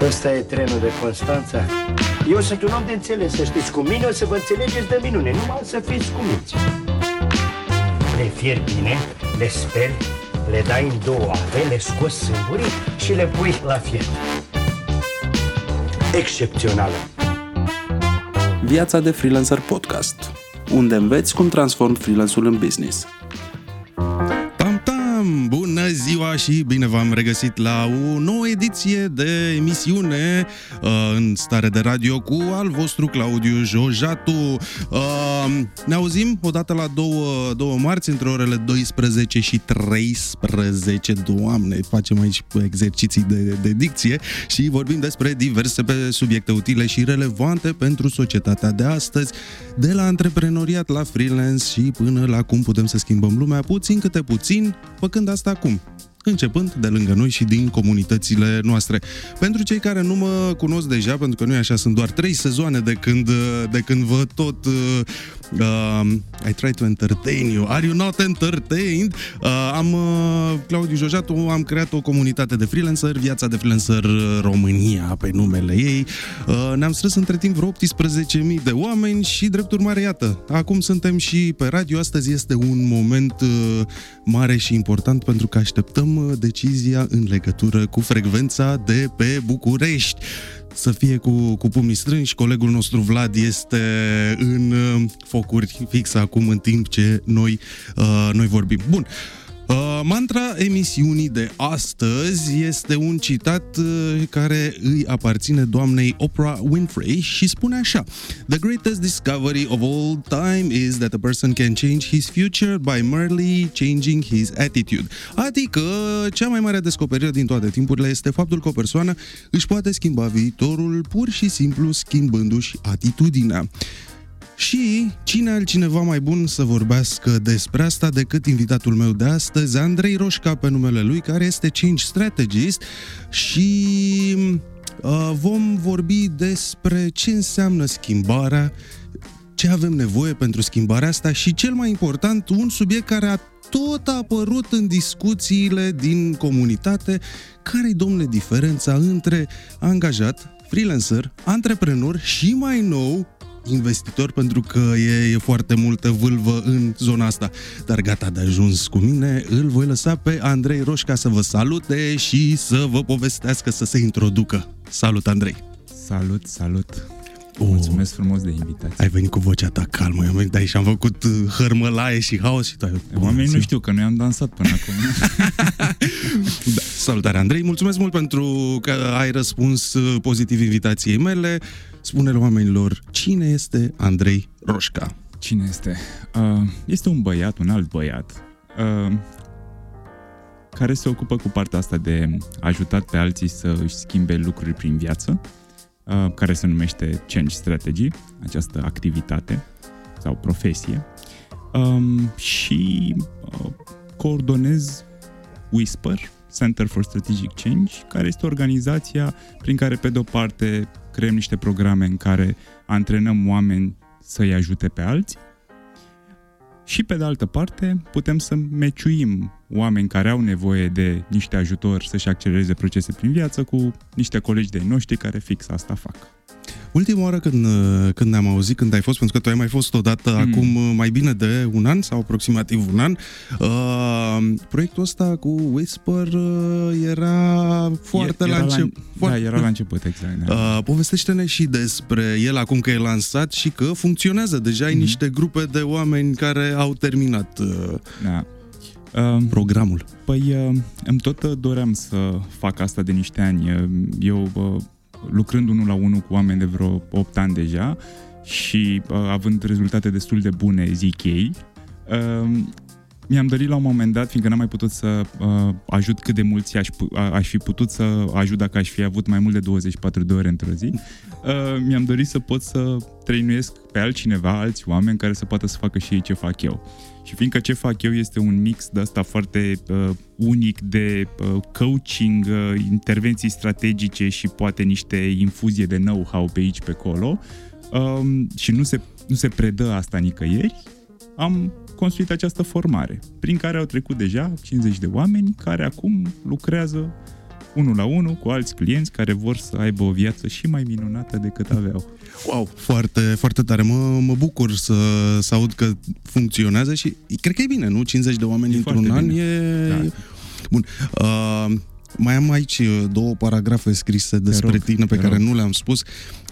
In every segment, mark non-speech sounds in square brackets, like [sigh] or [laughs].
Ăsta e trenul de Constanța. Eu sunt un om de înțeles, să știți. Cu mine o să vă înțelegeți de minune, numai să fiți cu minți. Le fier bine, le speli, le dai în două ave, le scoți sângurii și le pui la fier. Excepțională. Viața de freelancer podcast, unde înveți cum transform freelance-ul în business. Și bine v-am regăsit la o nouă ediție de emisiune uh, în stare de radio cu al vostru Claudiu Jojatu. Uh, ne auzim odată la două, două marți între orele 12 și 13. Doamne, facem aici exerciții de, de dicție și vorbim despre diverse pe subiecte utile și relevante pentru societatea de astăzi, de la antreprenoriat la freelance și până la cum putem să schimbăm lumea puțin câte puțin, făcând asta acum începând de lângă noi și din comunitățile noastre. Pentru cei care nu mă cunosc deja, pentru că nu e așa, sunt doar trei sezoane de când, de când vă tot uh, uh, I try to entertain you. Are you not entertained? Uh, am uh, Claudiu Jojatu, am creat o comunitate de freelancer, Viața de Freelancer România pe numele ei. Uh, ne-am strâns între timp vreo 18.000 de oameni și drept urmare, iată, acum suntem și pe radio. Astăzi este un moment uh, mare și important pentru că așteptăm uh, decizia în legătură cu frecvența de pe București să fie cu, cu pumnii strânși. Colegul nostru Vlad este în uh, focuri fix acum în timp ce noi, uh, noi vorbim. Bun. Uh, mantra emisiunii de astăzi este un citat uh, care îi aparține doamnei Oprah Winfrey și spune așa The greatest discovery of all time is that a person can change his future by merely changing his attitude. Adică, cea mai mare descoperire din toate timpurile este faptul că o persoană își poate schimba viitorul pur și simplu schimbându-și atitudinea. Și cine altcineva mai bun să vorbească despre asta decât invitatul meu de astăzi, Andrei Roșca pe numele lui, care este Change Strategist. Și uh, vom vorbi despre ce înseamnă schimbarea, ce avem nevoie pentru schimbarea asta și cel mai important, un subiect care a tot apărut în discuțiile din comunitate, care-i, domnule, diferența între angajat, freelancer, antreprenor și mai nou investitor pentru că e, e foarte multă vâlvă în zona asta. Dar gata de ajuns cu mine, îl voi lăsa pe Andrei Roșca să vă salute și să vă povestească, să se introducă. Salut, Andrei! Salut, salut! Oh. Mulțumesc frumos de invitație. Ai venit cu vocea ta calmă, eu am venit aici, am făcut uh, hărmălaie și haos și tu Oamenii nu știu că noi am dansat până acum. [laughs] [laughs] da. Salutare, Andrei, mulțumesc mult pentru că ai răspuns uh, pozitiv invitației mele spune-le oamenilor cine este Andrei Roșca. Cine este? Uh, este un băiat, un alt băiat, uh, care se ocupă cu partea asta de ajutat pe alții să își schimbe lucruri prin viață, uh, care se numește Change Strategy, această activitate sau profesie. Um, și uh, coordonez Whisper, Center for Strategic Change, care este organizația prin care, pe de-o parte, creăm niște programe în care antrenăm oameni să-i ajute pe alții și pe de altă parte putem să meciuim oameni care au nevoie de niște ajutor să-și accelereze procese prin viață cu niște colegi de noștri care fix asta fac. Ultima oară când, uh, când ne-am auzit, când ai fost, pentru că tu ai mai fost odată mm. acum uh, mai bine de un an sau aproximativ un an, uh, proiectul ăsta cu Whisper uh, era foarte era la început. La, foarte, da, era la început, exact. Da. Uh, povestește-ne și despre el acum că e lansat și că funcționează. Deja ai mm. niște grupe de oameni care au terminat uh, da. Uh, programul. Păi, uh, îmi tot doream să fac asta de niște ani. Eu uh, lucrând unul la unul cu oameni de vreo 8 ani deja și uh, având rezultate destul de bune, zic ei, uh, mi-am dorit la un moment dat, fiindcă n-am mai putut să uh, ajut cât de mulți aș, aș fi putut să ajut dacă aș fi avut mai mult de 24 de ore într-o zi, uh, mi-am dorit să pot să trăinuiesc pe altcineva, alți oameni care să poată să facă și ei ce fac eu. Și fiindcă ce fac eu este un mix de asta foarte uh, unic de uh, coaching, uh, intervenții strategice și poate niște infuzie de know-how pe aici, pe acolo, um, și nu se, nu se predă asta nicăieri, am construit această formare, prin care au trecut deja 50 de oameni care acum lucrează unul la unul cu alți clienți care vor să aibă o viață și mai minunată decât aveau. Wow, foarte, foarte tare. Mă, mă bucur să, să aud că funcționează și cred că e bine, nu? 50 de oameni E într-un foarte an bine. e... Da. Bun. Uh, mai am aici uh, două paragrafe scrise despre rog, tine pe te care rog. nu le-am spus.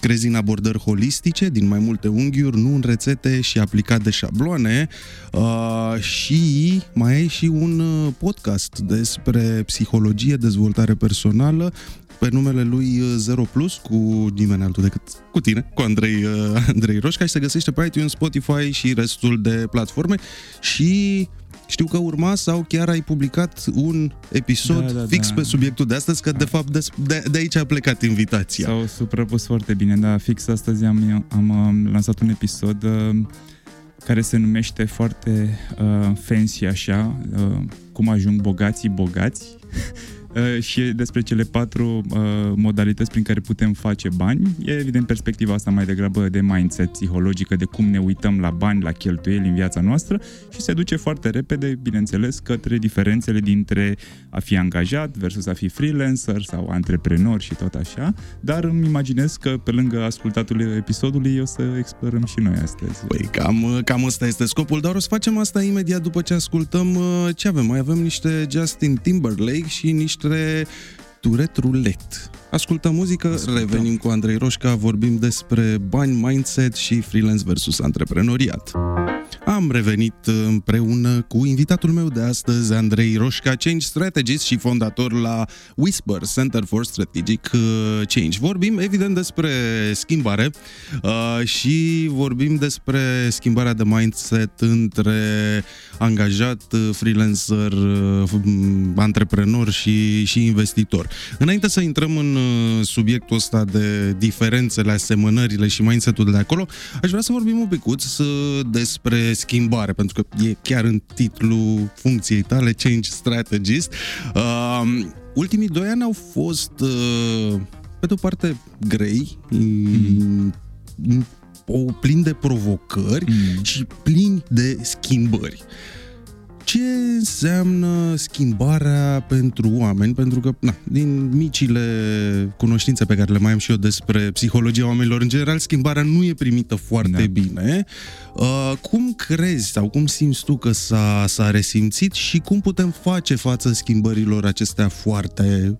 Crezi în abordări holistice, din mai multe unghiuri, nu în rețete și aplicat de șabloane. Uh, și mai ai și un uh, podcast despre psihologie, dezvoltare personală pe numele lui uh, Zero Plus cu nimeni altul decât cu tine, cu Andrei, uh, Andrei Roșca și se găsește pe iTunes, Spotify și restul de platforme și știu că urma sau chiar ai publicat un episod Da, da, fix da. pe subiectul de astăzi, că de fapt de, de, de aici a plecat invitația. S-au suprapus foarte bine, dar fix astăzi am, am, am lansat un episod uh, care se numește foarte uh, fancy așa, uh, cum ajung bogații bogați uh, [laughs] și e despre cele patru uh, modalități prin care putem face bani. E evident perspectiva asta mai degrabă de mindset psihologică, de cum ne uităm la bani, la cheltuieli în viața noastră și se duce foarte repede, bineînțeles, către diferențele dintre a fi angajat versus a fi freelancer sau antreprenor și tot așa, dar îmi imaginez că pe lângă ascultatul episodului o să explorăm și noi astăzi. Păi cam, cam ăsta este scopul, dar o să facem asta imediat după ce ascultăm uh, ce avem. Mai avem niște Justin Timberlake și niște Turet Roulette. Ascultăm muzică, Ascultăm. revenim cu Andrei Roșca, vorbim despre bani, mindset și freelance versus antreprenoriat. Am revenit împreună cu invitatul meu de astăzi, Andrei Roșca, Change Strategist și fondator la Whisper Center for Strategic uh, Change. Vorbim evident despre schimbare uh, și vorbim despre schimbarea de mindset între angajat, uh, freelancer, uh, antreprenor și, și investitor. Înainte să intrăm în uh, subiectul ăsta de diferențele, asemănările și mindset-ul de acolo, aș vrea să vorbim un picuț uh, despre schimbare, pentru că e chiar în titlul funcției tale, Change Strategist. Uh, ultimii doi ani au fost, uh, pe de o parte, grei, mm. o plin de provocări Mm. și plini de schimbări. Ce înseamnă schimbarea pentru oameni? Pentru că, na, din micile cunoștințe pe care le mai am și eu despre psihologia oamenilor, în general, schimbarea nu e primită foarte Da. bine. Uh, cum crezi sau cum simți tu că s-a, s-a resimțit și cum putem face față schimbărilor acestea foarte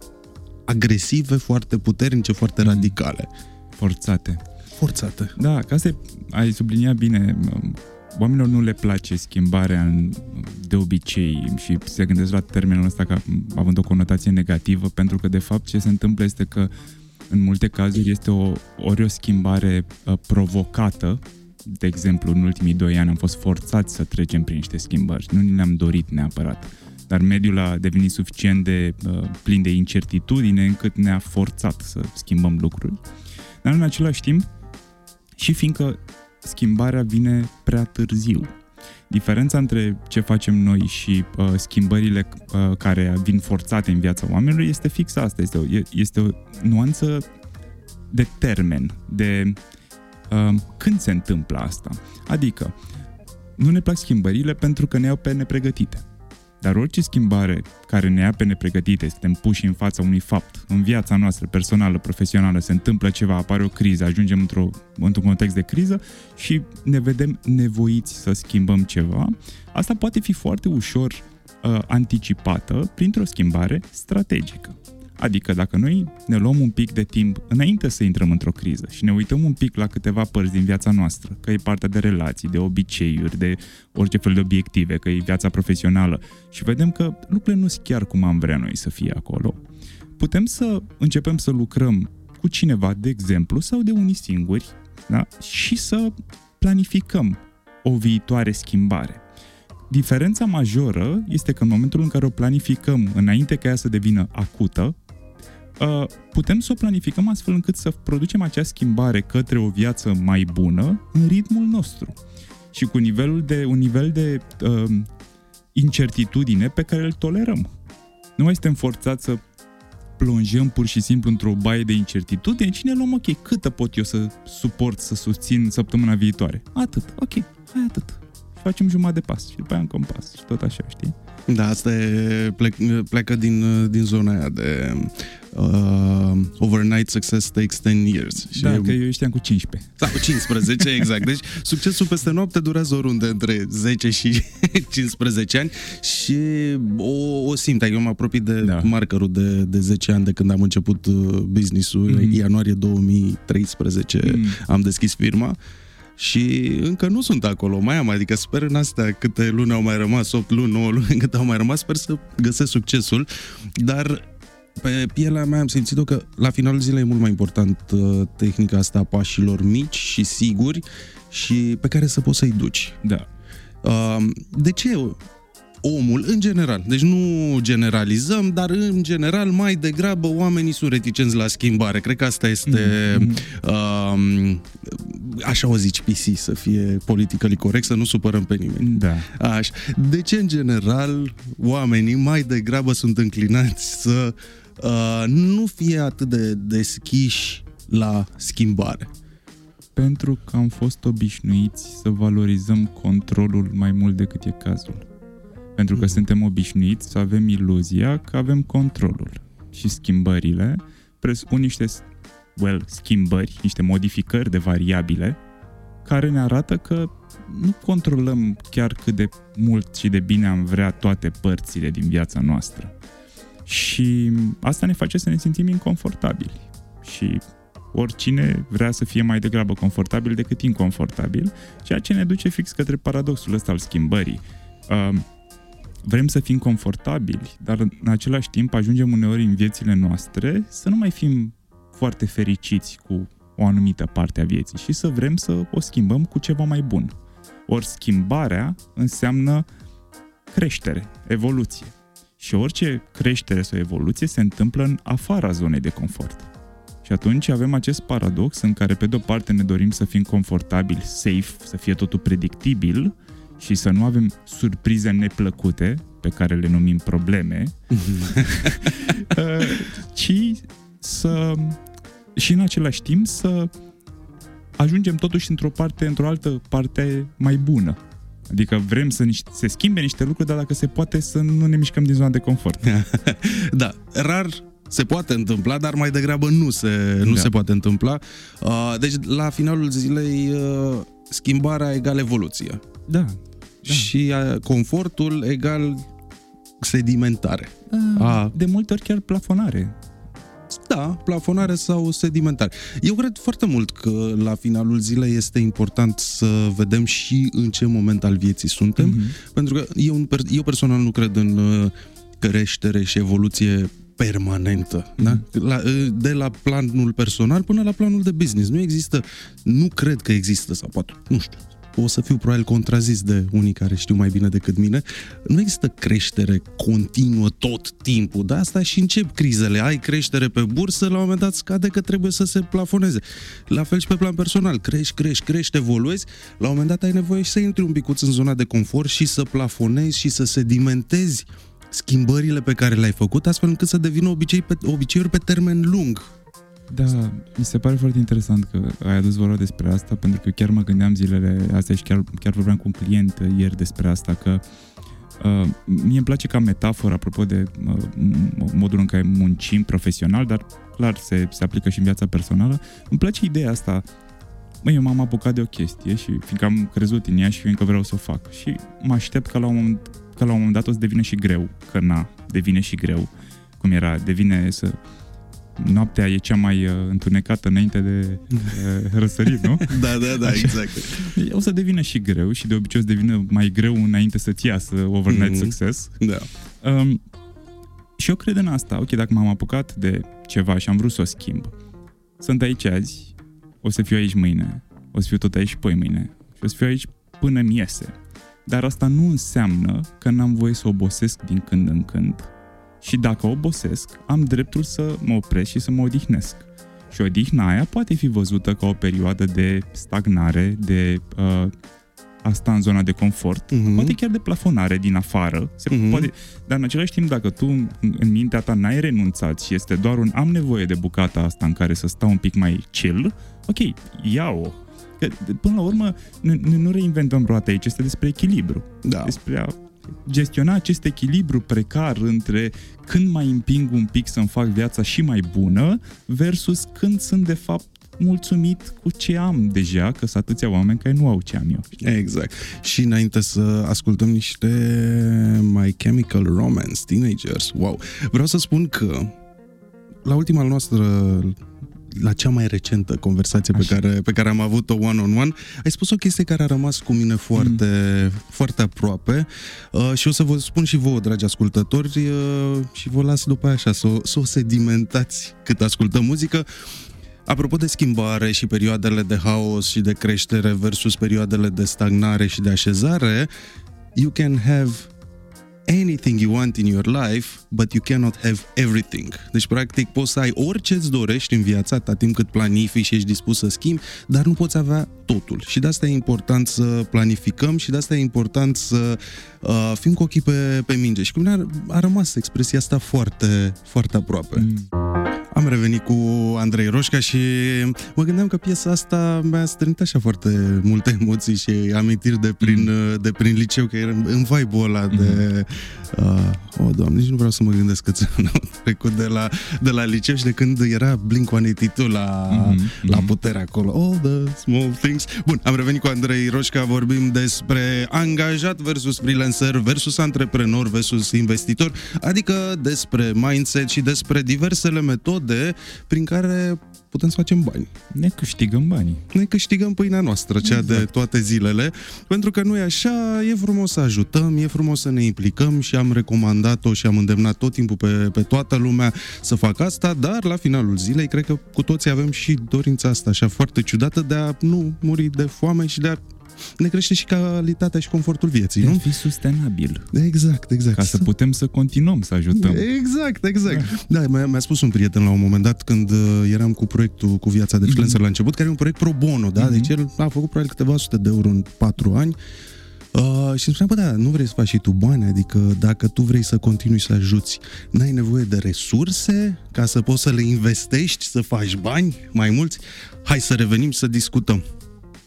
agresive, foarte puternice, foarte Mm. radicale? Forțate. Forțate. Da, ca să ai subliniat bine, oamenilor nu le place schimbarea în, de obicei și se gândesc la termenul ăsta ca având o conotație negativă, pentru că de fapt ce se întâmplă este că în multe cazuri este o, ori o schimbare uh, provocată, de exemplu, în ultimii doi ani am fost forțați să trecem prin niște schimbări, nu ni le-am dorit neapărat, dar mediul a devenit suficient de uh, plin de incertitudine încât ne-a forțat să schimbăm lucruri. Dar în același timp, și fiindcă schimbarea vine prea târziu. Diferența între ce facem noi și uh, schimbările uh, care vin forțate în viața oamenilor este fix asta. Este o, e- este o nuanță de termen, de uh, când se întâmplă asta. Adică, nu ne plac schimbările pentru că ne iau pe nepregătite. Dar orice schimbare care ne ia pe nepregătite, suntem puși în fața unui fapt, în viața noastră personală, profesională, se întâmplă ceva, apare o criză, ajungem într-o, într-un context de criză și ne vedem nevoiți să schimbăm ceva, asta poate fi foarte ușor uh, anticipată printr-o schimbare strategică. Adică dacă noi ne luăm un pic de timp înainte să intrăm într-o criză și ne uităm un pic la câteva părți din viața noastră, că e partea de relații, de obiceiuri, de orice fel de obiective, că e viața profesională și vedem că lucrurile nu sunt chiar cum am vrea noi să fie acolo, putem să începem să lucrăm cu cineva, de exemplu, sau de unii singuri, da? și să planificăm o viitoare schimbare. Diferența majoră este că în momentul în care o planificăm înainte ca ea să devină acută, uh, putem să o planificăm astfel încât să producem acea schimbare către o viață mai bună în ritmul nostru și cu nivelul de, un nivel de uh, incertitudine pe care îl tolerăm. Nu mai suntem forțați să plonjăm pur și simplu într-o baie de incertitudine, ci ne luăm, ok, câtă pot eu să suport, să susțin săptămâna viitoare? Atât, ok, hai atât. Și facem jumătate de pas și după aia încă un pas și tot așa, știi? Da, asta e, plec, plecă din, din zona aia de uh, overnight success takes 10 years. Și da, e, că eu știam cu 15. Da, cu 15, [laughs] exact. Deci succesul peste noapte durează oriunde între 10 și [laughs] 15 ani și o, o simt. Eu mă apropii de da. markerul de, de 10 ani de când am început uh, business-ul. Mm-hmm. Ianuarie 2013 mm. am deschis firma și încă nu sunt acolo, mai am, adică sper în astea câte luni au mai rămas, 8 luni, 9 luni [laughs] cât au mai rămas, sper să găsesc succesul, dar pe pielea mea am simțit-o că la finalul zilei e mult mai important uh, tehnica asta a pașilor mici și siguri și pe care să poți să-i duci. Da. Uh, de ce omul, în general, deci nu generalizăm, dar în general mai degrabă oamenii sunt reticenți la schimbare. Cred că asta este, mm-hmm. uh, așa o zici PC, să fie politically corect, să nu supărăm pe nimeni. Da. Așa. De ce, în general, oamenii mai degrabă sunt înclinați să uh, nu fie atât de deschiși la schimbare? Pentru că am fost obișnuiți să valorizăm controlul mai mult decât e cazul. Pentru că mm. suntem obișnuiți să avem iluzia că avem controlul. Și schimbările presupun niște well, schimbări, niște modificări de variabile care ne arată că nu controlăm chiar cât de mult și de bine am vrea toate părțile din viața noastră. Și asta ne face să ne simțim inconfortabili. Și oricine vrea să fie mai degrabă confortabil decât inconfortabil, ceea ce ne duce fix către paradoxul ăsta al schimbării. Uh, vrem să fim confortabili, dar în același timp ajungem uneori în viețile noastre să nu mai fim foarte fericiți cu o anumită parte a vieții și să vrem să o schimbăm cu ceva mai bun. Ori schimbarea înseamnă creștere, evoluție. Și orice creștere sau evoluție se întâmplă în afara zonei de confort. Și atunci avem acest paradox în care pe de-o parte ne dorim să fim confortabili, safe, să fie totul predictibil, și să nu avem surprize neplăcute, pe care le numim probleme, [laughs] uh, ci să și în același timp să ajungem totuși într-o parte, într-o altă parte mai bună. Adică vrem să niște, se schimbe niște lucruri, dar dacă se poate să nu ne mișcăm din zona de confort. [laughs] da, rar se poate întâmpla, dar mai degrabă nu se, nu da. se poate întâmpla. Uh, deci, la finalul zilei, uh, schimbarea egal evoluție. Da. da. Și uh, confortul egal sedimentare. Uh, A, de multe ori chiar plafonare. Da, plafonare sau sedimentare. Eu cred foarte mult că la finalul zilei este important să vedem și în ce moment al vieții suntem, mm-hmm. pentru că eu, eu personal nu cred în uh, creștere și evoluție permanentă. Mm-hmm. Da? La, uh, de la planul personal până la planul de business. Nu există, nu cred că există, sau poate, nu știu, o să fiu probabil contrazis de unii care știu mai bine decât mine, nu există creștere continuă tot timpul, da? Asta și încep crizele. Ai creștere pe bursă, la un moment dat scade că trebuie să se plafoneze. La fel și pe plan personal. Crești, crești, crești, evoluezi, la un moment dat ai nevoie și să intri un picuț în zona de confort și să plafonezi și să sedimentezi schimbările pe care le-ai făcut, astfel încât să devină obicei pe, obiceiuri pe termen lung. Da, mi se pare foarte interesant că ai adus vorba despre asta, pentru că chiar mă gândeam zilele astea și chiar, chiar vorbeam cu un client ieri despre asta, că uh, mie îmi place ca metaforă, apropo de uh, modul în care muncim profesional, dar clar se, se aplică și în viața personală, îmi place ideea asta Măi, eu m-am apucat de o chestie și fiindcă am crezut în ea și fiindcă vreau să o fac. Și mă aștept ca la un moment, ca la un moment dat o să devină și greu. Că na, devine și greu. Cum era, devine să noaptea e cea mai uh, întunecată înainte de uh, răsărit, nu? [laughs] da, da, da, exact. O să devină și greu și de obicei o să devină mai greu înainte să-ți iasă overnight mm-hmm. success. Da. Um, și eu cred în asta. Ok, dacă m-am apucat de ceva și am vrut să o schimb, sunt aici azi, o să fiu aici mâine, o să fiu tot aici poi mâine și o să fiu aici până mi iese. Dar asta nu înseamnă că n-am voie să obosesc din când în când și dacă obosesc, am dreptul să mă opresc și să mă odihnesc. Și odihna aia poate fi văzută ca o perioadă de stagnare, de uh, asta în zona de confort, uh-huh. poate chiar de plafonare din afară, se uh-huh. poate, dar în același timp dacă tu în mintea ta n-ai renunțat și este doar un am nevoie de bucata asta în care să stau un pic mai chill, ok, ia-o. Că, până la urmă, nu, nu reinventăm roata aici, este despre echilibru. Da. Despre a gestiona acest echilibru precar între când mai împing un pic să-mi fac viața și mai bună versus când sunt de fapt mulțumit cu ce am deja, că sunt atâția oameni care nu au ce am eu. Exact. Și înainte să ascultăm niște My Chemical Romance, Teenagers, wow. Vreau să spun că la ultima noastră la cea mai recentă conversație pe care, pe care am avut-o one-on-one, ai spus o chestie care a rămas cu mine foarte, mm. foarte aproape uh, și o să vă spun și vouă, dragi ascultători, uh, și vă las după așa să, să o sedimentați cât ascultăm muzică. Apropo de schimbare și perioadele de haos și de creștere versus perioadele de stagnare și de așezare, you can have anything you want in your life, but you cannot have everything. Deci, practic, poți să ai orice îți dorești în viața ta timp cât planifici și ești dispus să schimbi, dar nu poți avea totul. Și de asta e important să planificăm și de asta e important să uh, fim cu ochii pe, pe minge. Și cum a, a rămas expresia asta foarte, foarte aproape. Mm. Am revenit cu Andrei Roșca și mă gândeam că piesa asta mi-a strânit așa foarte multe emoții și amintiri de prin, mm. de prin liceu, că era în vibe-ul ăla mm. de... Uh, oh, doamne, nici nu vreau să mă gândesc că ți-am [laughs] trecut de la, de la liceu și de când era Blink-182 la, mm-hmm. la putere acolo. All the small things. Bun, am revenit cu Andrei Roșca, vorbim despre angajat versus freelancer versus antreprenor versus investitor, adică despre mindset și despre diversele metode prin care putem să facem bani. Ne câștigăm banii. Ne câștigăm pâinea noastră, cea exact. de toate zilele, pentru că nu e așa, e frumos să ajutăm, e frumos să ne implicăm și am recomandat-o și am îndemnat tot timpul pe, pe toată lumea să facă asta, dar la finalul zilei cred că cu toții avem și dorința asta așa foarte ciudată de a nu muri de foame și de a ne crește și calitatea și confortul vieții, de nu? fi sustenabil. Exact, exact. Ca să putem să continuăm să ajutăm. Exact, exact. Da, da mi-a spus un prieten la un moment dat când uh, eram cu proiectul cu viața de freelancer mm-hmm. la început, care e un proiect pro bono, da? Mm-hmm. Deci el a făcut probabil câteva sute de euro în patru ani Uh, și îmi spunea, bă, da, nu vrei să faci și tu bani, adică dacă tu vrei să continui să ajuți, n-ai nevoie de resurse ca să poți să le investești, să faci bani mai mulți? Hai să revenim să discutăm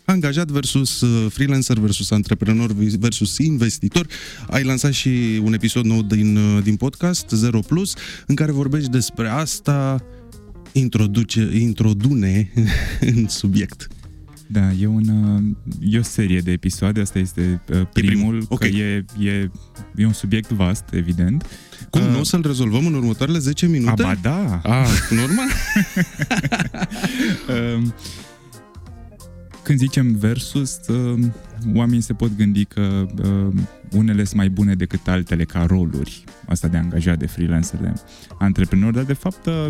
angajat versus uh, freelancer versus antreprenor versus investitor. Ai lansat și un episod nou din, uh, din podcast, Zero Plus, în care vorbești despre asta, introduce, introdune [laughs] în subiect. Da, e, un, uh, e o serie de episoade, asta este primul, e primul. Okay. că e, e, e un subiect vast, evident. Cum, uh, nu o să-l rezolvăm în următoarele 10 minute? Aba da! Ah, normal? uh, [laughs] [laughs] când zicem versus, uh, oamenii se pot gândi că uh, unele sunt mai bune decât altele ca roluri, asta de angajat, de freelancer, de antreprenor, dar de fapt uh,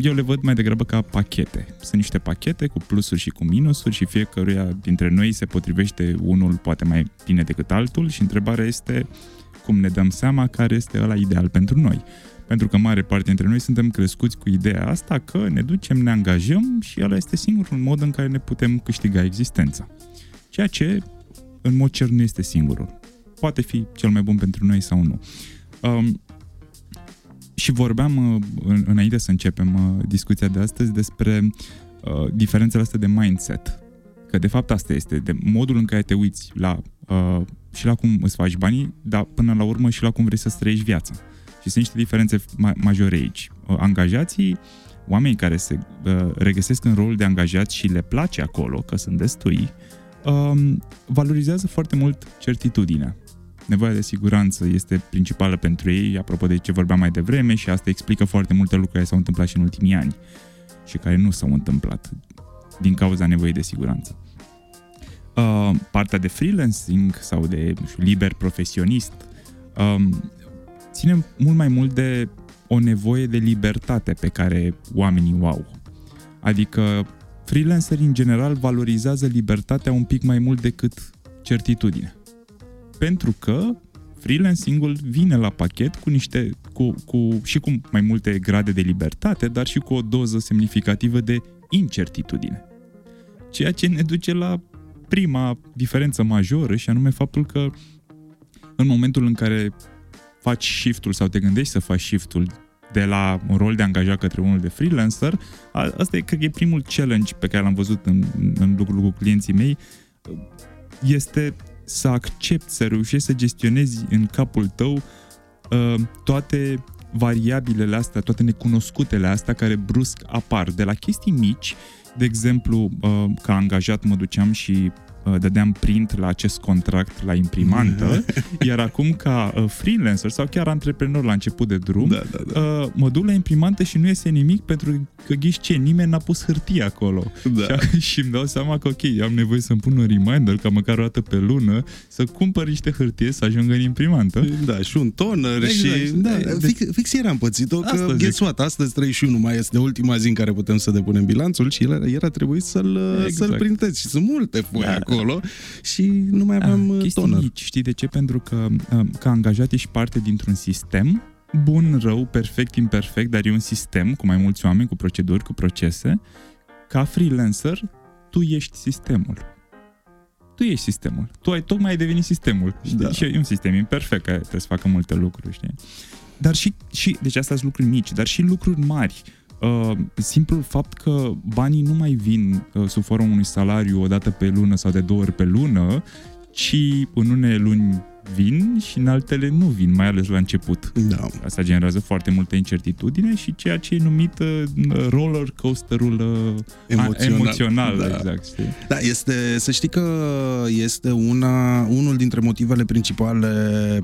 eu le văd mai degrabă ca pachete. Sunt niște pachete cu plusuri și cu minusuri și fiecăruia dintre noi se potrivește unul poate mai bine decât altul și întrebarea este cum ne dăm seama care este ăla ideal pentru noi. Pentru că mare parte dintre noi suntem crescuți cu ideea asta că ne ducem, ne angajăm și ăla este singurul mod în care ne putem câștiga existența. Ceea ce, în mod cer, nu este singurul. Poate fi cel mai bun pentru noi sau nu. Um, și vorbeam uh, înainte să începem uh, discuția de astăzi despre uh, diferențele astea de mindset. Că de fapt asta este, de modul în care te uiți la uh, și la cum îți faci banii, dar până la urmă și la cum vrei să trăiești viața. Și sunt niște diferențe majore aici. Uh, angajații, oamenii care se uh, regăsesc în rolul de angajați și le place acolo, că sunt destui, um, valorizează foarte mult certitudinea. Nevoia de siguranță este principală pentru ei, apropo de ce vorbeam mai devreme, și asta explică foarte multe lucruri care s-au întâmplat și în ultimii ani și care nu s-au întâmplat din cauza nevoii de siguranță. Uh, partea de freelancing sau de nu știu, liber profesionist um, ține mult mai mult de o nevoie de libertate pe care oamenii o au. Adică freelancerii în general valorizează libertatea un pic mai mult decât certitudine. Pentru că freelancing-ul vine la pachet cu niște, cu, cu, și cu mai multe grade de libertate, dar și cu o doză semnificativă de incertitudine. Ceea ce ne duce la prima diferență majoră și anume faptul că în momentul în care faci shift-ul sau te gândești să faci shift-ul de la un rol de angajat către unul de freelancer, asta e, cred că e primul challenge pe care l-am văzut în, în lucrul cu clienții mei, este să accepti, să reușești să gestionezi în capul tău uh, toate variabilele astea, toate necunoscutele astea care brusc apar. De la chestii mici, de exemplu, uh, ca angajat mă duceam și uh, dădeam print la acest contract la imprimantă, [laughs] iar acum ca uh, freelancer sau chiar antreprenor la început de drum, Da, da, da. uh, mă duc la imprimantă și nu iese nimic pentru că ghiși ce, nimeni n-a pus hârtie acolo. Da. Și, [laughs] și îmi dau seama că ok, am nevoie să-mi pun un reminder ca măcar o dată pe lună să cumpăr niște hârtie să ajungă în imprimantă. Da, și un toner Exact. și... Da, De- fix, fix ieri am pățit-o, că Asta zic. guess what, astăzi 31 mai este ultima zi în care putem să depunem bilanțul și el, ieri a trebuit să-l, Exact. să-l printez și sunt multe foi Da. acolo și nu mai aveam Ah, uh, chestii toner. mici, știi de ce? Pentru că uh, ca angajat ești parte dintr-un sistem bun, rău, perfect, imperfect, dar e un sistem cu mai mulți oameni, cu proceduri, cu procese. Ca freelancer, tu ești sistemul. Tu ești sistemul. Tu ai tocmai ai devenit sistemul. Știi? Da. Și e un sistem imperfect care trebuie să facă multe lucruri, știi? Dar și, și deci astea sunt lucruri mici, dar și lucruri mari. Uh, simplul fapt că banii nu mai vin uh, sub formă unui salariu o dată pe lună sau de două ori pe lună, ci în unele luni vin și în altele nu vin, mai ales la început. Da. Asta generează foarte multă incertitudine și ceea ce e numit uh, roller coasterul uh, Emoțional. emoțional Da. exact, știi? Da, este, să știi că este una, unul dintre motivele principale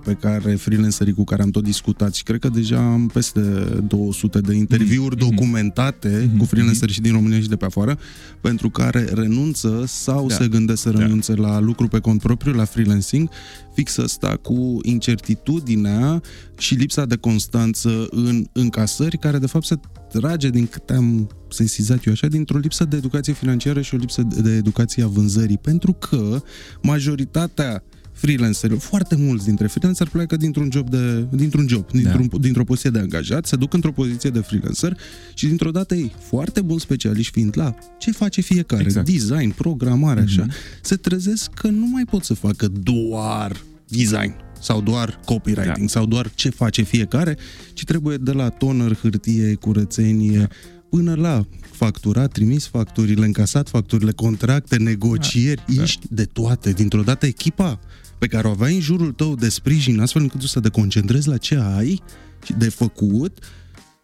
pe care freelancerii cu care am tot discutat și cred că deja am peste 200 de interviuri Mhm. documentate Mhm. cu freelanceri și din România și de pe afară, pentru care renunță sau Da. se gândesc să Da. renunțe la lucru pe cont propriu, la freelancing, fix ăsta cu incertitudinea și lipsa de constanță în încasări, care de fapt se trage din câte am sesizat eu așa, dintr-o lipsă de educație financiară și o lipsă de de educație a vânzării, pentru că majoritatea freelancerilor, foarte mulți dintre freelanceri pleacă dintr-un job, de, dintr-un job dintr-un, dintr-o poziție de angajat, se duc într-o poziție de freelancer și dintr-o dată ei, foarte buni specialiști fiind la ce face fiecare, Exact. design, programare, așa, Mhm. se trezesc că nu mai pot să facă doar design sau doar copywriting Da. sau doar ce face fiecare, ci trebuie de la toner, hârtie, curățenie, Da. până la facturat, trimis facturile, încasat facturile, contracte, negocieri, Da. ești de toate. Dintr-o dată echipa pe care o aveai în jurul tău de sprijin, astfel încât tu să te concentrezi la ce ai și de făcut,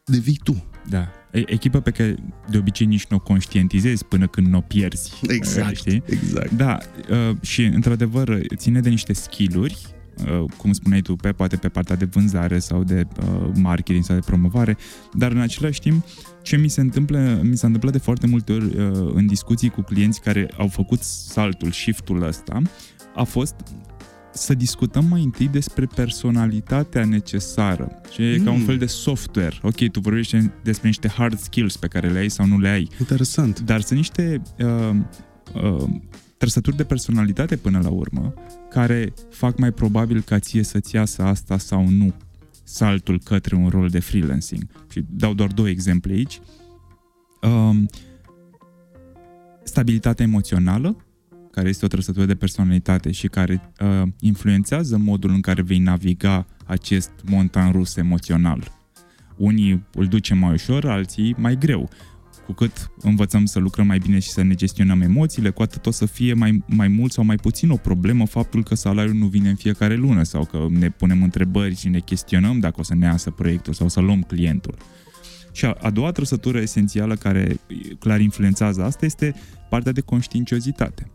devii tu. Da. E- echipă pe care de obicei nici nu o conștientizezi până când nu o pierzi. [laughs] Exact. Știi? Exact. Da, uh, și într-adevăr ține de niște skill-uri, uh, cum spuneai tu, pe, poate pe partea de vânzare sau de uh, marketing sau de promovare, dar în același timp ce mi se întâmplă, mi s-a întâmplat de foarte multe ori uh, în discuții cu clienți care au făcut saltul, shift-ul ăsta, a fost să discutăm mai întâi despre personalitatea necesară. Și e ca un Mm. fel de software. Ok, tu vorbești despre niște hard skills pe care le ai sau nu le ai. Interesant. Dar sunt niște uh, uh, trăsături de personalitate până la urmă care fac mai probabil ca ție să-ți iasă asta sau nu saltul către un rol de freelancing. Și dau doar două exemple aici. Um, stabilitatea emoțională, care este o trăsătură de personalitate și care uh, influențează modul în care vei naviga acest montan rus emoțional. Unii îl ducem mai ușor, alții mai greu cu cât învățăm să lucrăm mai bine și să ne gestionăm emoțiile, cu atât o să fie mai, mai mult sau mai puțin o problemă faptul că salariul nu vine în fiecare lună sau că ne punem întrebări și ne chestionăm dacă o să ne iasă proiectul sau să luăm clientul. Și a, a doua trăsătură esențială care clar influențează asta este partea de conștiinciozitate.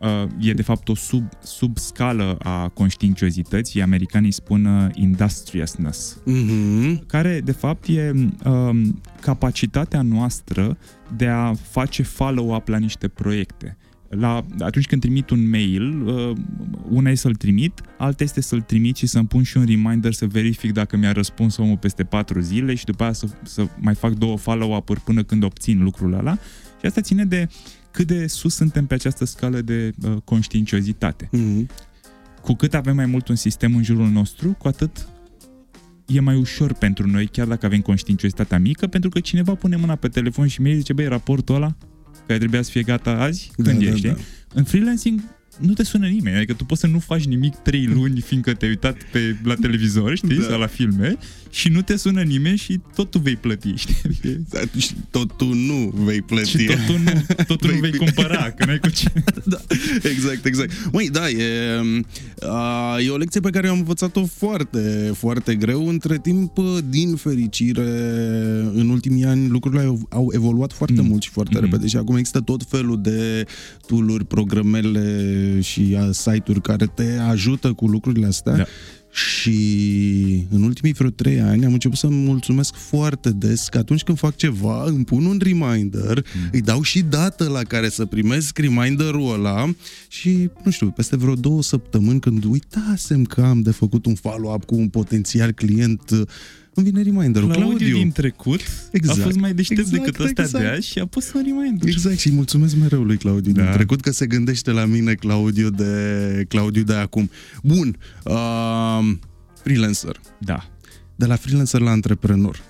Uh, e de fapt o sub, subscală a conștiinciozității, americanii spun uh, industriousness, Mhm. care de fapt e um, capacitatea noastră de a face follow-up la niște proiecte. La, atunci când trimit un mail, uh, una e să-l trimit, alta este să-l trimit și să-mi pun și un reminder să verific dacă mi-a răspuns omul peste patru zile și după aia să, să mai fac două follow-up-uri până când obțin lucrul ăla. Și asta ține de cât de sus suntem pe această scală de uh, conștiinciozitate Mhm. cu cât avem mai mult un sistem în jurul nostru, cu atât e mai ușor pentru noi, chiar dacă avem conștiinciozitatea mică, pentru că cineva pune mâna pe telefon și mi zice, băi, raportul ăla, care trebuia să fie gata azi, Da, când da, ești. da. În freelancing nu te sună nimeni. Adică tu poți să nu faci nimic trei luni, fiindcă te-ai uitat pe, la televizor, știi, Da. sau la filme, și nu te sună nimeni și tot tu vei plăti, [laughs] știi? Da, și tot tu nu vei plăti. Și tot tu nu, tot tu nu Vei vei fi- cumpăra, că n-ai cu ce. [laughs] da, exact, exact. Măi, da, e, a, e o lecție pe care am învățat-o foarte, foarte greu. Între timp, din fericire, în ultimii ani lucrurile au, au evoluat foarte Mm. mult și foarte Mhm. repede și acum există tot felul de tool-uri, programele și a, site-uri care te ajută cu lucrurile astea. Da. Și în ultimii vreo trei ani am început să-mi mulțumesc foarte des că atunci când fac ceva, îmi pun un reminder, mm. îi dau și dată la care să primesc reminderul ăla și, nu știu, peste vreo două săptămâni când uitasem că am de făcut un follow-up cu un potențial client, îmi vine reminderul. Claudiu, Claudiu, din trecut Exact. a fost mai deștept Exact, decât ăsta exact. de azi și a pus un reminder. Exact, și mulțumesc mereu lui Claudiu da. Da. din trecut că se gândește la mine Claudiu de, Claudiu de acum. Bun, uh, freelancer. Da, De la freelancer la antreprenor.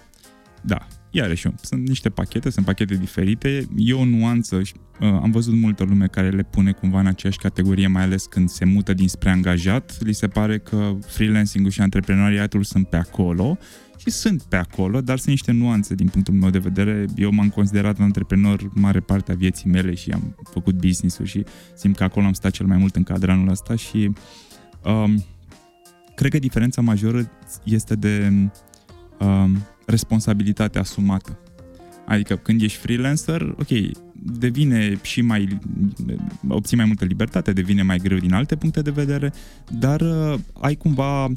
da. Iarăși, sunt niște pachete, sunt pachete diferite. E o nuanță, și, uh, am văzut multă lume care le pune cumva în aceeași categorie, mai ales când se mută dinspre angajat. Li se pare că freelancing-ul și antreprenoriatul sunt pe acolo și sunt pe acolo, dar sunt niște nuanțe din punctul meu de vedere. Eu m-am considerat antreprenor mare parte a vieții mele și am făcut business-ul și simt că acolo am stat cel mai mult în cadranul ăsta și um, cred că diferența majoră este de um, responsabilitate asumată. Adică când ești freelancer, ok, devine și mai, obții mai multă libertate, devine mai greu din alte puncte de vedere, dar uh, ai cumva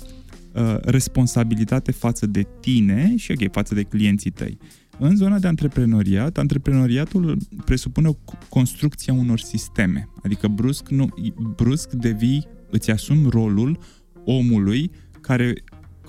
uh, responsabilitate față de tine și ok, față de clienții tăi. În zona de antreprenoriat, antreprenoriatul presupune o construcție a unor sisteme. Adică brusc, nu, brusc devii, îți asumi rolul omului care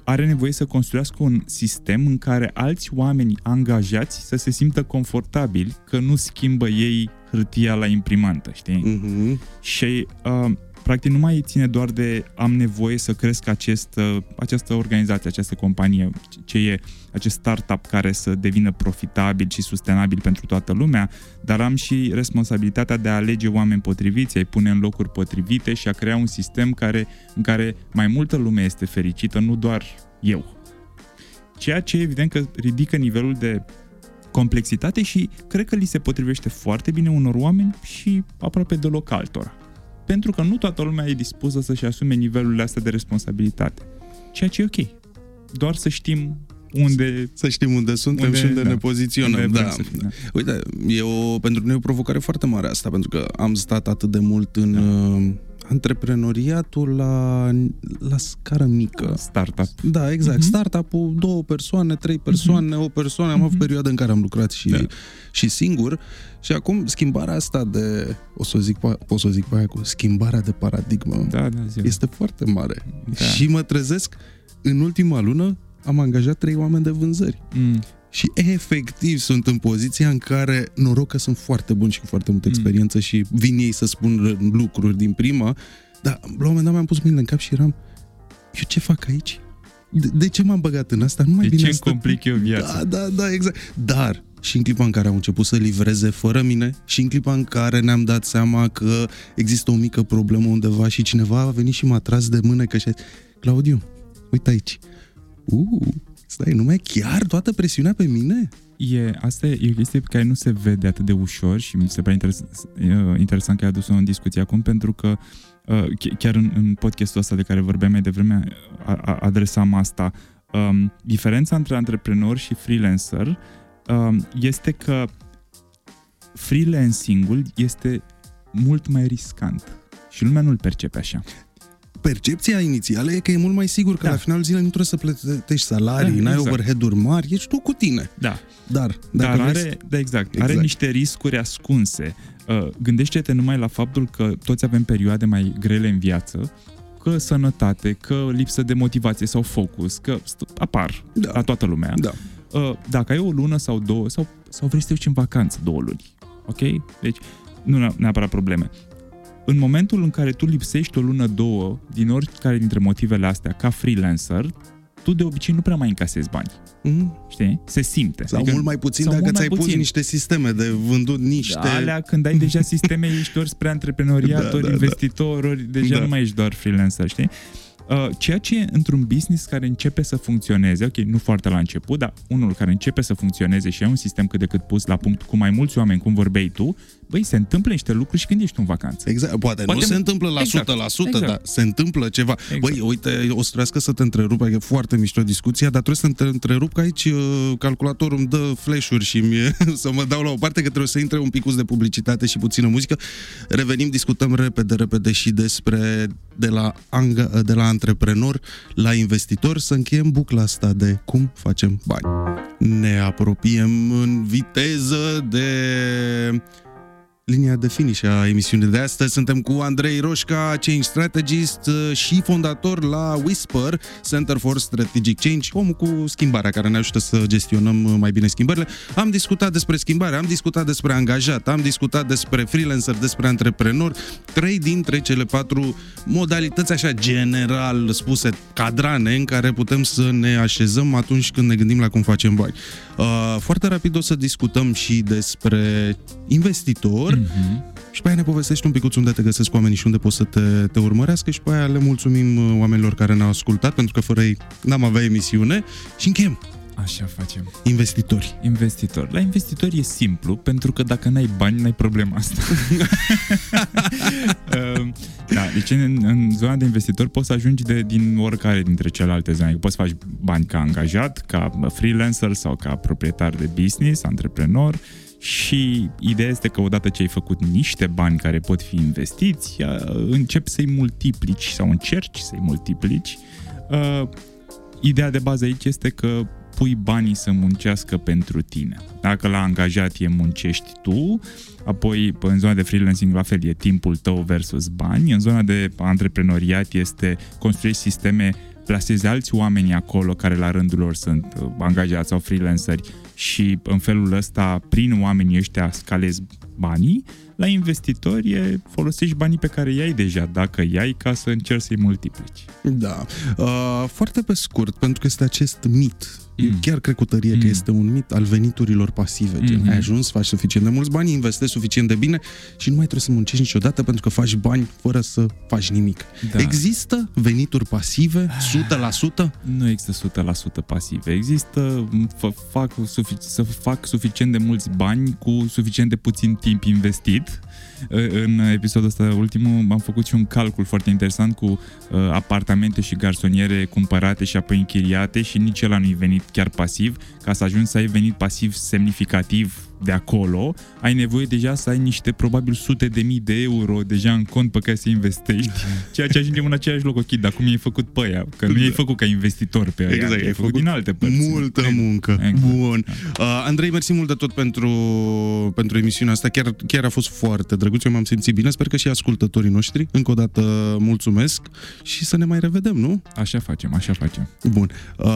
are nevoie să construiască un sistem în care alți oameni angajați să se simtă confortabili că nu schimbă ei hârtia la imprimantă, știi? Mm-hmm. Și uh, practic nu mai ține doar de am nevoie să cresc acest, uh, această organizație, această companie, ce e acest startup care să devină profitabil și sustenabil pentru toată lumea, dar am și responsabilitatea de a alege oameni potriviți, a-i pune în locuri potrivite și a crea un sistem care, în care mai multă lume este fericită, nu doar eu. Ceea ce evident că ridică nivelul de complexitate și cred că li se potrivește foarte bine unor oameni și aproape deloc altora. Pentru că nu toată lumea e dispusă să-și asume nivelurile astea de responsabilitate. Ceea ce e ok. Doar să știm unde... Să știm unde suntem Unde- și unde da. ne poziționăm. unde vrem da. să fim, da. Uite, e o, pentru noi e o provocare foarte mare asta, pentru că am stat atât de mult în da. Antreprenoriatul la, la scară mică. Startup. Da, exact. Mhm. Uh-huh. Startup-ul, două persoane, trei persoane, uh-huh. o persoană. Am avut Mhm. perioade în care am lucrat și, Da. da. și singur. Și acum schimbarea asta de, o să o zic, pe- o să o zic pe aia cu schimbarea de paradigmă, Da, da, zi. este foarte mare. Da. Și mă trezesc, în ultima lună am angajat trei oameni de vânzări. Mm. Și efectiv sunt în poziția în care noroc că sunt foarte buni și cu foarte multă Mm. experiență și vin ei să spun lucruri din prima, dar la un moment dat mi-am pus mâinile în cap și eram eu ce fac aici? De, de ce m-am băgat în asta? Nu mai De bine ce îmi asta- complic eu viața? Da, da, da, exact. Dar și în clipa în care au început să livreze fără mine și în clipa în care ne-am dat seama că există o mică problemă undeva și cineva a venit și m-a tras de mână că și a zis, Claudiu, uite aici. Uh, stai, nu mai e chiar toată presiunea pe mine? E, asta e, e o chestie pe care nu se vede atât de ușor și mi se pare interes, uh, interesant că ai adus-o în discuție acum pentru că uh, ch- chiar în, în podcastul ăsta de care vorbeam mai devreme a, a, adresam asta. Um, diferența între antreprenor și freelancer um, este că freelancing-ul este mult mai riscant și lumea nu-l percepe așa. Percepția inițială e că e mult mai sigur că Da. la finalul zilei nu trebuie să plătești salarii, Da, n-ai exact. overhead-uri mari, ești tu cu tine. Da, Dar, Dar dacă are, vrei să- da, exact, Exact. are niște riscuri ascunse. Uh, gândește-te numai la faptul că toți avem perioade mai grele în viață, că sănătate, că lipsă de motivație sau focus, că st- apar Da. la toată lumea. Da. Uh, dacă ai o lună sau două, sau, sau vrei să te duci în vacanță două luni, ok? Deci, nu ne- neapărat probleme. În momentul în care tu lipsești o lună, două, din oricare dintre motivele astea, ca freelancer, tu de obicei nu prea mai încasezi bani Mhm. Știi? Se simte. Sau Adică- mult mai puțin sau dacă mult mai ți-ai pus puțin. niște sisteme de vândut niște... Alea, când ai deja sisteme, [laughs] ești ori spre antreprenoriat, Da, ori da, da. investitor, ori deja Da. nu mai ești doar freelancer, știi? Uh, ceea ce într-un business care începe să funcționeze, ok, nu foarte la început, dar unul care începe să funcționeze și ai un sistem cât de cât pus la punct cu mai mulți oameni, cum vorbeai tu, băi, se întâmplă niște lucruri și când ești în vacanță. Exact, poate, Poate- nu se întâmplă la exact, 100%, exact. dar se întâmplă ceva. Exact. Băi, uite, o să trească să te întrerup, e foarte mișto discuția, dar trebuie să te întrerup că aici uh, calculatorul îmi dă flash-uri și mie, [laughs] să mă dau la o parte că trebuie să intre un pic de publicitate și puțină muzică. Revenim, discutăm repede, repede și despre de la, anga, de la antreprenor la investitor, să încheiem bucla asta de cum facem bani. Ne apropiem în viteză de linia de finish a emisiunii de astăzi. Suntem cu Andrei Roșca, Change Strategist uh, și fondator la Whisper, Center for Strategic Change, omul cu schimbarea care ne ajută să gestionăm uh, mai bine schimbările. Am discutat despre schimbare, am discutat despre angajat, am discutat despre freelancer, despre antreprenor, trei dintre cele patru modalități așa general spuse, cadrane în care putem să ne așezăm atunci când ne gândim la cum facem bani. Uh, foarte rapid o să discutăm și despre investitor, Mm-hmm. și pe aia ne povestești un picuț unde te găsesc oamenii și unde poți să te, te urmărească și pe aia le mulțumim uh, oamenilor care ne-au ascultat, pentru că fără ei n-am avea emisiune și încheiem. Așa facem. Investitori. Investitor. La investitor e simplu, pentru că dacă n-ai bani, n-ai problema asta. Um, [laughs] da, deci în, în zona de investitor poți să ajungi de, din oricare dintre celelalte zone. Adică Poți să faci bani ca angajat, ca freelancer sau ca proprietar de business, antreprenor și ideea este că odată ce ai făcut niște bani care pot fi investiți, uh, începi să-i multiplici sau încerci să-i multiplici. Uh, Ideea de bază aici este că pui banii să muncească pentru tine. Dacă la angajat e muncești tu, apoi p- în zona de freelancing la fel e timpul tău versus bani, în zona de antreprenoriat este construiești sisteme, plasezi alți oameni acolo care la rândul lor sunt uh, angajați sau freelanceri și în felul ăsta, prin oamenii ăștia, scalezi banii. La investitori e folosești banii pe care i-ai deja, dacă i-ai, ca să încerci să-i multiplici. Da. Uh, foarte pe scurt, pentru că este acest mit. Eu Mm. chiar cred cu tărie că Mm. este un mit al veniturilor pasive. Gen, Mhm. ai ajuns, faci suficient de mulți bani, investești suficient de bine și nu mai trebuie să muncești niciodată pentru că faci bani fără să faci nimic. Da. Există venituri pasive 100%? Nu există 100% pasive. Există f- fac sufic- să fac suficient de mulți bani cu suficient de puțin timp investit. În episodul ăsta ultimul am făcut și un calcul foarte interesant cu uh, apartamente și garsoniere cumpărate și apoi închiriate și nici ăla nu-i venit chiar pasiv. Ca să ajungi să ai venit pasiv semnificativ de acolo, ai nevoie deja să ai niște probabil sute de mii de euro deja în cont pe care să investești, ceea ce ajungem în același loc. Ok, dar cum i-ai făcut pe aia? Că nu i-ai făcut ca investitor pe aia, Exact, i-ai ai făcut, făcut din alte părți. Multă muncă. Exact. Bun. Uh, Andrei, mersi mult de tot pentru, pentru emisiunea asta. Chiar, chiar a fost foarte drăguț. Eu m-am simțit bine. Sper că și ascultătorii noștri. Încă o dată mulțumesc și să ne mai revedem, nu? Așa facem, așa facem. Bun. Uh,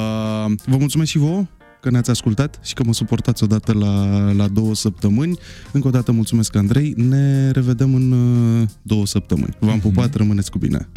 vă mulțumesc și vouă că ne-ați ascultat și că mă suportați odată la, la două săptămâni. Încă o dată mulțumesc, Andrei. Ne revedem în uh, două săptămâni. V-am pupat, rămâneți cu bine.